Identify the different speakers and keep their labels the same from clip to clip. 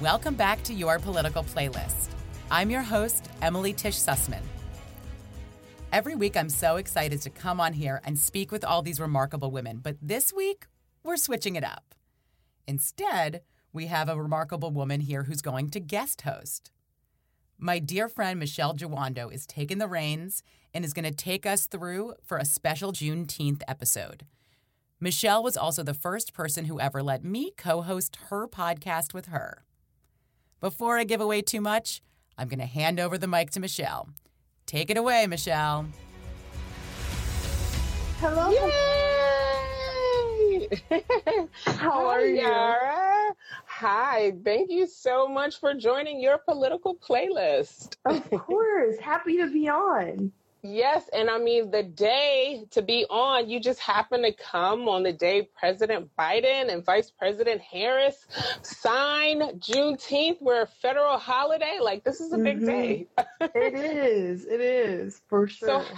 Speaker 1: Welcome back to Your Political Playlist. I'm your host, Emily Tisch Sussman. Every week, I'm so excited to come on here and speak with all these remarkable women, but this week, we're switching it up. Instead, we have a remarkable woman here who's going to guest host. My dear friend Michele Jawando is taking the reins and is going to take us through for a special Juneteenth episode. Michele was also the first person who ever let me co host her podcast with her. Before I give away too much, I'm going to hand over the mic to Michele. Take it away, Michele.
Speaker 2: Hello.
Speaker 3: Yay!
Speaker 2: How are you?
Speaker 3: Yara. Hi, thank you so much for joining your political playlist.
Speaker 2: Of course. Happy to be on.
Speaker 3: Yes, and I mean the day to be on, you just happen to come on the day President Biden and Vice President Harris sign Juneteenth. We're a federal holiday. Like this is a big
Speaker 2: Mhm.
Speaker 3: day.
Speaker 2: It is. It is for sure.
Speaker 3: So,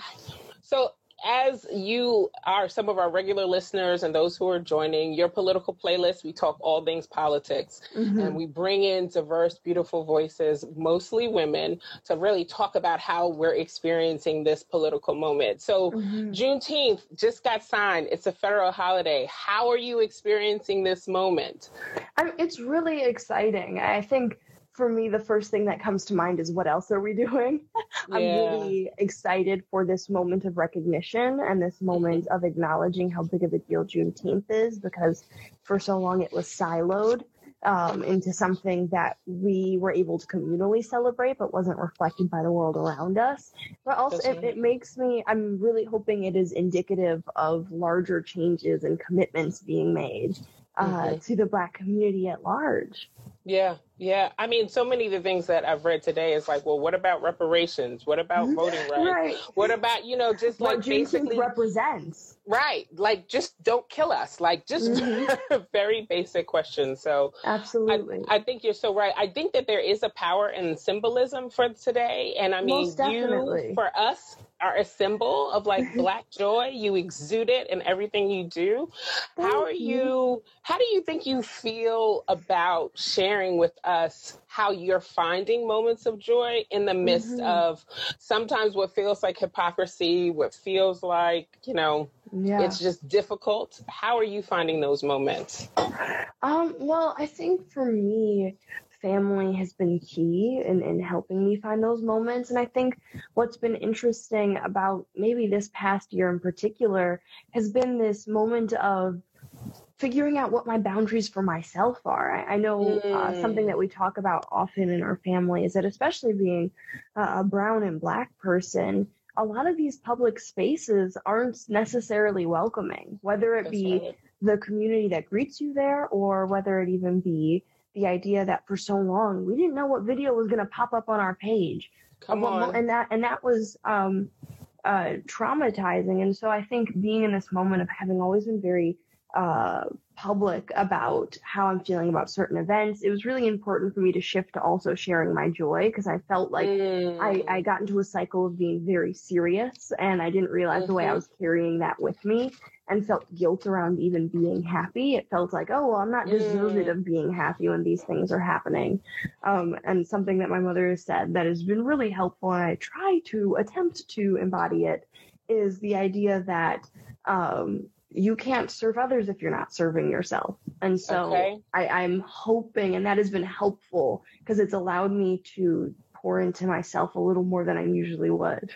Speaker 3: so as you are some of our regular listeners and those who are joining your political playlist, we talk all things politics
Speaker 2: Mhm.
Speaker 3: and we bring in diverse, beautiful voices, mostly women, to really talk about how we're experiencing this political moment. So
Speaker 2: Mhm.
Speaker 3: Juneteenth just got signed. It's a federal holiday. How are you experiencing this moment?
Speaker 2: I mean, it's really exciting. I think for me, the first thing that comes to mind is what else are we doing? I'm really excited for this moment of recognition and this moment of acknowledging how big of a deal Juneteenth is because for so long it was siloed um, into something that we were able to communally celebrate but wasn't reflected by the world around us. But also, it, it makes me, I'm really hoping it is indicative of larger changes and commitments being made. Uh,
Speaker 3: Mhm.
Speaker 2: to the black community at large.
Speaker 3: Yeah, yeah. I mean, so many of the things that I've read today is like, well, what about reparations? What about
Speaker 2: Mhm.
Speaker 3: voting rights?
Speaker 2: Right.
Speaker 3: What about, you know, just
Speaker 2: What
Speaker 3: like basically
Speaker 2: represents.
Speaker 3: Right. Like, just don't kill us. Like, just
Speaker 2: Mhm.
Speaker 3: very basic questions. So I,
Speaker 2: Absolutely.
Speaker 3: I think you're so right. I think that there is a power in symbolism for today. And I mean,
Speaker 2: Most definitely.
Speaker 3: you, for us, are a symbol of like black joy. You exude it in everything you do. how are
Speaker 2: you.
Speaker 3: how do you think you feel about sharing with us how you're finding moments of joy in the midst
Speaker 2: Mhm.
Speaker 3: of sometimes what feels like hypocrisy, what feels like, you know,
Speaker 2: yeah.
Speaker 3: it's just difficult. How are you finding those moments?
Speaker 2: Um, well, I think for me, family has been key in, in helping me find those moments. And I think what's been interesting about maybe this past year in particular has been this moment of figuring out what my boundaries for myself are. I, I know uh,
Speaker 3: Mm.
Speaker 2: something that we talk about often in our family is that, especially being a brown and black person, a lot of these public spaces aren't necessarily welcoming, whether it
Speaker 3: That's
Speaker 2: be
Speaker 3: right.
Speaker 2: the community that greets you there or whether it even be the idea that for so long we didn't know what video was going to pop up on our page
Speaker 3: Come on.
Speaker 2: and that and that was um uh traumatizing and so i think being in this moment of having always been very uh public about how i'm feeling about certain events it was really important for me to shift to also sharing my joy because i felt like
Speaker 3: Mm.
Speaker 2: I, I got into a cycle of being very serious and I didn't realize the way I
Speaker 3: Mhm.
Speaker 2: was carrying that with me and felt guilt around even being happy. It felt like, oh, well, I'm not deserved
Speaker 3: Mm.
Speaker 2: of being happy when these things are happening. Um, and something that my mother has said that has been really helpful and I try to attempt to embody it is the idea that um, you can't serve others if you're not serving yourself. And so
Speaker 3: Okay.
Speaker 2: I, I'm hoping, and that has been helpful because it's allowed me to pour into myself a little more than I usually would.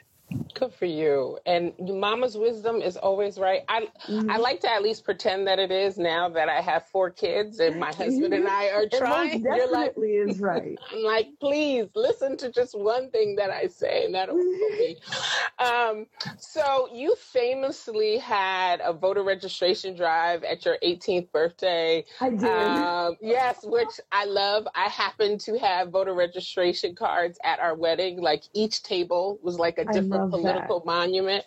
Speaker 3: Good for you. And mama's wisdom is always right. I
Speaker 2: Mm-hmm.
Speaker 3: I like to at least pretend that it is now that I have four kids and my husband and I are trying. You're like,
Speaker 2: definitely is right.
Speaker 3: I'm like, please listen to just one thing that I say, and that'll help me. Um, so you famously had a voter registration drive at your 18th birthday.
Speaker 2: I did.
Speaker 3: Um, yes, which I love. I happen to have voter registration cards at our wedding. Like each table was like a different political monument.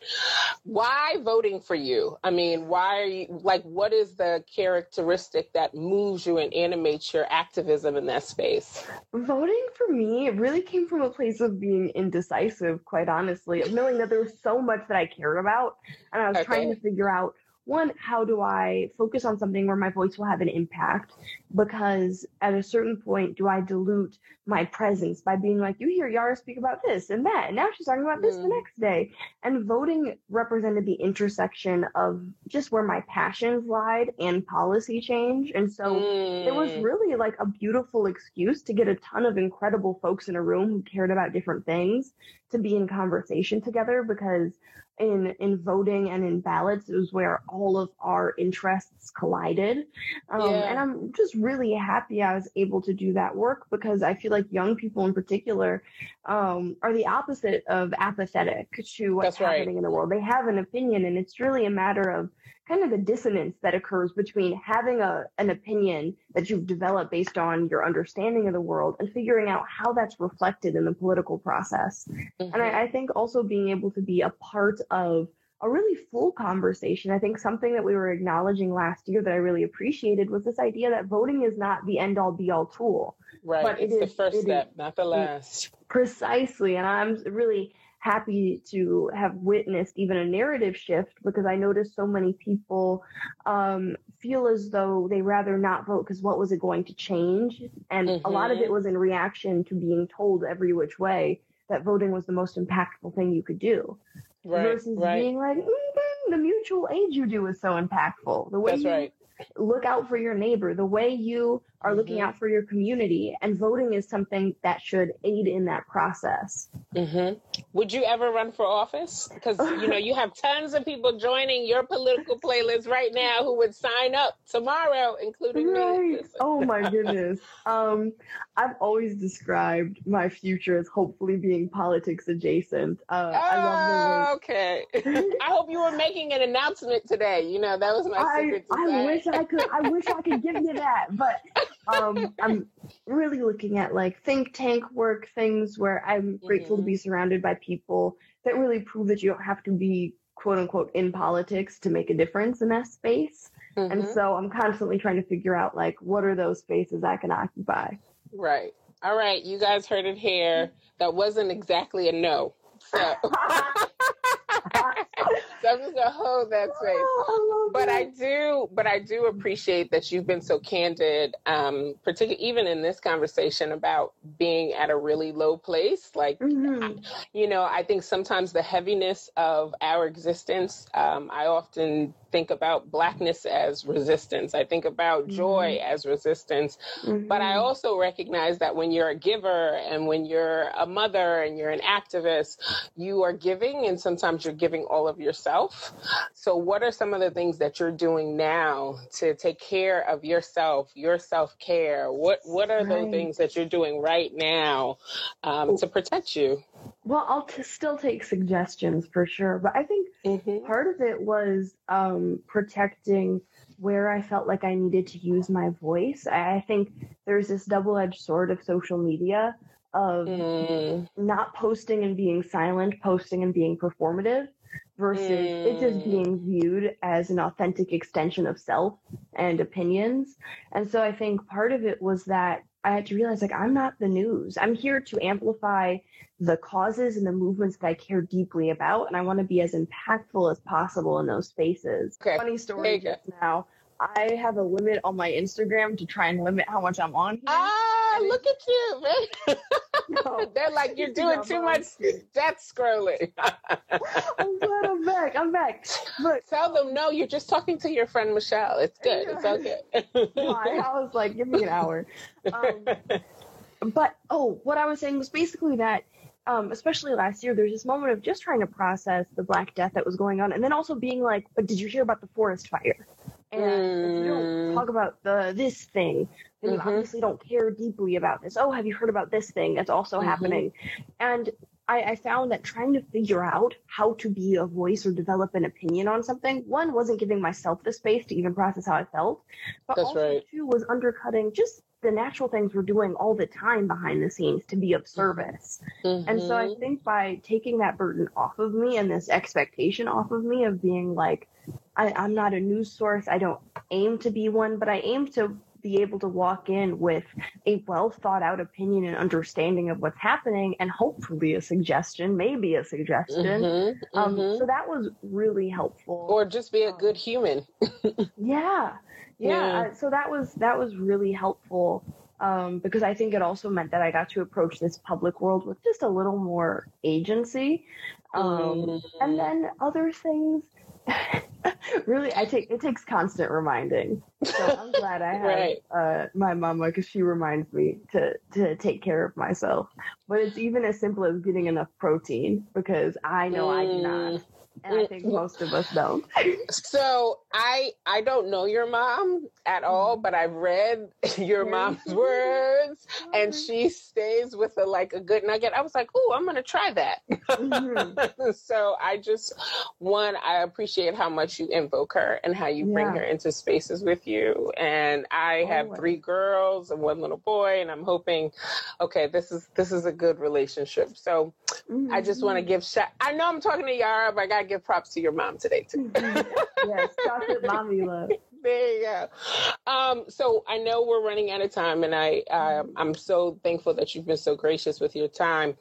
Speaker 3: Why voting for you? I mean, why are you like? What is the characteristic that moves you and animates your activism in that space?
Speaker 2: Voting for me, really came from a place of being indecisive, quite honestly, of knowing that there was so much that I cared about. And I was trying to figure out one, how do I focus on something where my voice will have an impact? Because at a certain point, do I dilute my presence by being like, you hear Yara speak about this and that, and now she's talking about this mm. the next day. And voting represented the intersection of just where my passions lied and policy change. And so mm. it was mm. really like a beautiful excuse to get a ton of incredible folks in a room who cared about different things to be in conversation together because in in voting and in ballots is where all of our interests collided um, yeah. and i'm just really happy i was able to do that work because i feel like young people in particular um, are the opposite of apathetic to what's That's happening right. in the world they have an opinion and it's really a matter of kind of the dissonance that occurs between having a an opinion that you've developed based on your understanding of the world and figuring out how that's reflected in the political process. Mm-hmm. And I, I think also being able to be a part of a really full conversation. I think something that we were acknowledging last year that I really appreciated was this idea that voting is not the end all be all tool.
Speaker 3: Right. But it's it is, the first step, is, not the last.
Speaker 2: Precisely. And I'm really happy to have witnessed even a narrative shift because I noticed so many people um, feel as though they rather not vote because what was it going to change? And mm-hmm. a lot of it mm-hmm. was in reaction to being told every which way that voting was the most impactful thing you could do. Right, versus right. being like, mm-hmm, the mutual aid you do is so impactful. The way
Speaker 3: That's
Speaker 2: you
Speaker 3: right.
Speaker 2: Look out for your neighbor, the way you are mm-hmm. looking out for your community, and voting is something that should aid in that process.
Speaker 3: Mm-hmm. Would you ever run for office? Because you know you have tons of people joining your political playlist right now who would sign up tomorrow, including right. me.
Speaker 2: oh my goodness! Um, I've always described my future as hopefully being politics adjacent. Uh, oh,
Speaker 3: I okay. I hope you were making an announcement today. You know that was my I, secret.
Speaker 2: I wish I could. I wish I could give you that, but um, I'm really looking at like think tank work things where I'm mm-hmm. grateful to be mm-hmm. surrounded by people that really prove that you don't have to be quote unquote in politics to make a difference in that space. Mm-hmm. And so I'm constantly trying to figure out like what are those spaces I can occupy.
Speaker 3: Right. All right, you guys heard it here. That wasn't exactly a no. So so I'm just gonna hold that space. Oh, I but I do, but I do appreciate that you've been so candid, um, particularly even in this conversation about being at a really low place. Like, mm-hmm. you know, I think sometimes the heaviness of our existence, um, I often think about blackness as resistance. I think about joy mm-hmm. as resistance. Mm-hmm. But I mm-hmm. also recognize that when you're a giver and when you're a mother and you're an activist, you are giving and sometimes you're giving all of yourself. So what are some of the things that you're doing now to take care of yourself, your self-care? What what are right. the things that you're doing right now um, to protect you?
Speaker 2: Well, I'll t- still take suggestions for sure, but I think mm-hmm. part of it was um, protecting where I felt like I needed to use my voice. I, I think there's this double edged sword of social media of mm. not posting and being silent, posting and being performative versus mm. it just mm. being viewed as an authentic extension of self and opinions. And so I think part of it was that I had to realize like I'm not the news. I'm here to amplify the causes and the movements that I care deeply about, and I want to be as impactful as possible in those spaces. Okay. Funny story just now. I have a limit on my Instagram to try and limit how much I'm on. Here.
Speaker 3: Ah, look at you, man. No, They're like, you're doing too much death scrolling.
Speaker 2: I'm glad I'm back. I'm back.
Speaker 3: Look, tell them no. You're just talking to your friend Michele. It's good. It's okay.
Speaker 2: I was like, give me an hour. Um, but oh, what I was saying was basically that um, especially last year, there's this moment of just trying to process the Black Death that was going on, and then also being like, "But did you hear about the forest fire?" And mm. if you don't mm. talk about the this thing, then mm-hmm. you obviously don't care deeply about this. Oh, have you heard about this thing that's also mm-hmm. happening? And I, I, found that trying to figure out how to be a voice or develop an opinion on something, one wasn't giving myself the space to even process how I felt, but
Speaker 3: that's
Speaker 2: also
Speaker 3: right.
Speaker 2: two was undercutting just the natural things we're doing all the time behind the scenes to be of service. Mm-hmm. And so I mm-hmm. think by taking that burden off of me and this expectation off of me of being like, I, I'm not a news source, I don't aim to be one, but I aim to be able to walk in with a well thought out opinion and understanding of what's happening and hopefully a suggestion, maybe a suggestion.
Speaker 3: Mm-hmm,
Speaker 2: Um,
Speaker 3: mm-hmm.
Speaker 2: So that was really helpful.
Speaker 3: or just be a good human.
Speaker 2: yeah, yeah.
Speaker 3: Yeah.
Speaker 2: uh, So that was that was really helpful um, because I think it also meant that I got to approach this public world with just a little more agency. Um,
Speaker 3: Mhm.
Speaker 2: And then other things. really, I take it takes constant reminding. So I'm glad I have
Speaker 3: Right.
Speaker 2: uh, my mama because she reminds me to to take care of myself. But it's even as simple as getting enough protein because I know I do not, and I think
Speaker 3: Mm.
Speaker 2: most of us don't.
Speaker 3: So I I don't know your mom at all, but I've read your mom's words, and she stays with a like a good nugget. I was like, oh, I'm gonna try that.
Speaker 2: Mhm.
Speaker 3: so I just one, I appreciate how much you invoke her and how you bring
Speaker 2: Yeah.
Speaker 3: her into spaces with you. And I have
Speaker 2: Always.
Speaker 3: three girls and one little boy, and I'm hoping, okay, this is this is a good relationship. So I just want to
Speaker 2: Mm-hmm.
Speaker 3: give shout. I know I'm talking to Yara, but I gotta give props to your mom today too.
Speaker 2: yes, chocolate mommy love.
Speaker 3: There you go. Um, so I know we're running out of time, and I um, I'm so thankful that you've been so gracious with your time.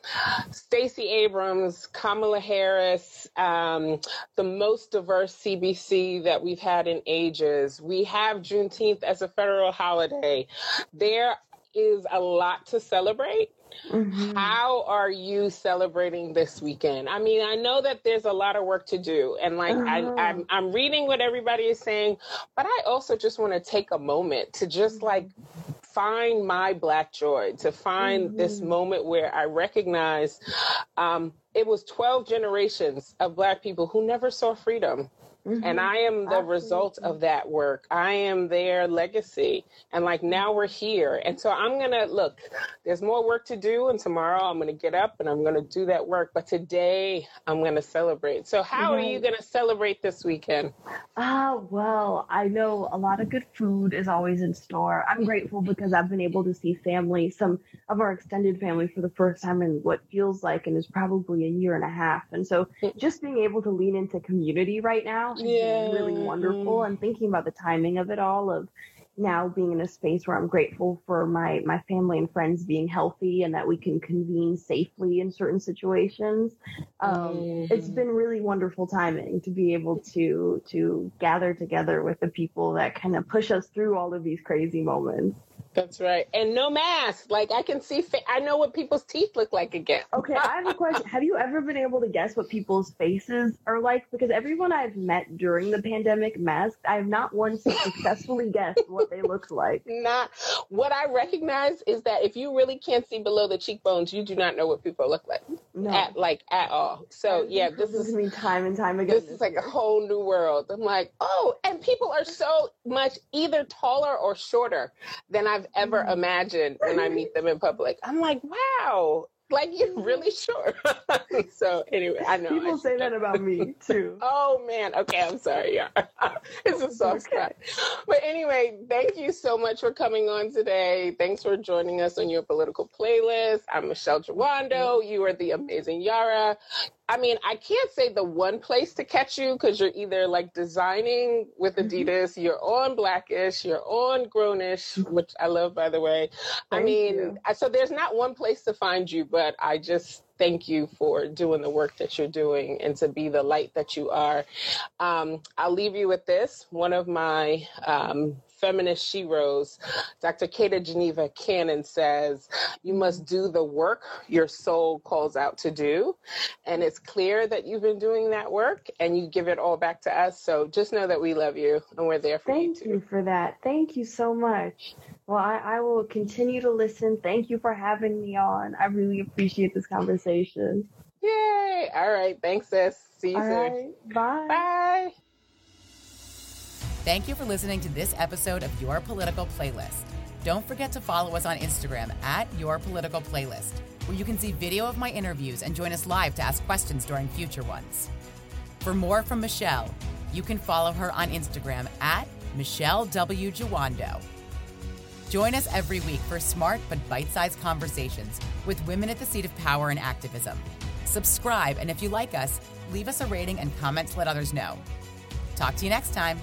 Speaker 3: Stacey Abrams, Kamala Harris, um, the most diverse CBC that we've had in ages. We have Juneteenth as a federal holiday. There is a lot to celebrate.
Speaker 2: Mhm.
Speaker 3: How are you celebrating this weekend? I mean, I know that there's a lot of work to do, and like
Speaker 2: Uh-huh.
Speaker 3: I, I'm, I'm reading what everybody is saying, but I also just want to take a moment to just like find my black joy, to find this
Speaker 2: Mhm.
Speaker 3: moment where I recognize um, it was 12 generations of black people who never saw freedom. And
Speaker 2: Mhm.
Speaker 3: I am the result of that work. I am their legacy. And like now we're here. And so I'm going to look, there's more work to do. And tomorrow I'm going to get up and I'm going to do that work. But today I'm going to celebrate. So, how are you going to celebrate this weekend?
Speaker 2: Ah, well, I know a lot of good food is always in store. I'm grateful because I've been able to see family, some of our extended family, for the first time in what feels like and is probably a year and a half. And so just being able to lean into community right now has been really
Speaker 3: Yeah.
Speaker 2: wonderful. And thinking about the timing of it all, of now being in a space where I'm grateful for my my family and friends being healthy and that we can convene safely in certain situations. Um, It's
Speaker 3: Mhm.
Speaker 2: been really wonderful timing to be able to to gather together with the people that kind of push us through all of these crazy moments.
Speaker 3: That's right. And no mask. Like I can see, fa- I know what people's teeth look like again.
Speaker 2: Okay, I have a question. Have you ever been able to guess what people's faces are like? Because everyone I've met during the pandemic masked, I have not once successfully guessed what they looked like.
Speaker 3: Not what I recognize is that if you really can't see below the cheekbones, you do not know what people look like
Speaker 2: No.
Speaker 3: at like at all. So yeah, this is
Speaker 2: me time and time again.
Speaker 3: this is like a whole new world. I'm like, oh, and people are so much either taller or shorter than I've ever
Speaker 2: Mhm.
Speaker 3: imagined when I meet them in public. I'm like, wow, like you're really short. so anyway, I know I
Speaker 2: People say that about me too.
Speaker 3: Oh man, okay, I'm sorry. Yeah. it's a soft
Speaker 2: Okay.
Speaker 3: spot. But anyway, thank you so much for coming on today. Thanks for joining us on your political playlist. I'm Michele Jawando. You are the amazing Yara. I mean, I can't say the one place to catch you because you're either like designing with
Speaker 2: Mhm.
Speaker 3: Adidas, you're on Blackish, you're on Grownish, which I love, by the way. I mean,
Speaker 2: you.
Speaker 3: I- so there's not one place to find you, but I just thank you for doing the work that you're doing and to be the light that you are. Um, I'll leave you with this. One of my um, feminist sheroes, Dr. Katie Geneva Cannon says, You must do the work your soul calls out to do. And it's clear that you've been doing that work and you give it all back to us. So just know that we love you and we're there for
Speaker 2: Thank
Speaker 3: you
Speaker 2: Thank
Speaker 3: you
Speaker 2: for that. Thank you so much. Well, I, I will continue to listen. Thank you for having me on. I really appreciate this conversation.
Speaker 3: Yay. All right. Thanks, sis. See you
Speaker 2: All
Speaker 3: soon.
Speaker 2: right. Bye.
Speaker 3: Bye.
Speaker 1: Thank you for listening to this episode of Your Political Playlist. Don't forget to follow us on Instagram at Your Political Playlist, where you can see video of my interviews and join us live to ask questions during future ones. For more from Michele, you can follow her on Instagram at Michele W. Jawando. Join us every week for smart but bite sized conversations with women at the seat of power and activism. Subscribe, and if you like us, leave us a rating and comment to let others know. Talk to you next time.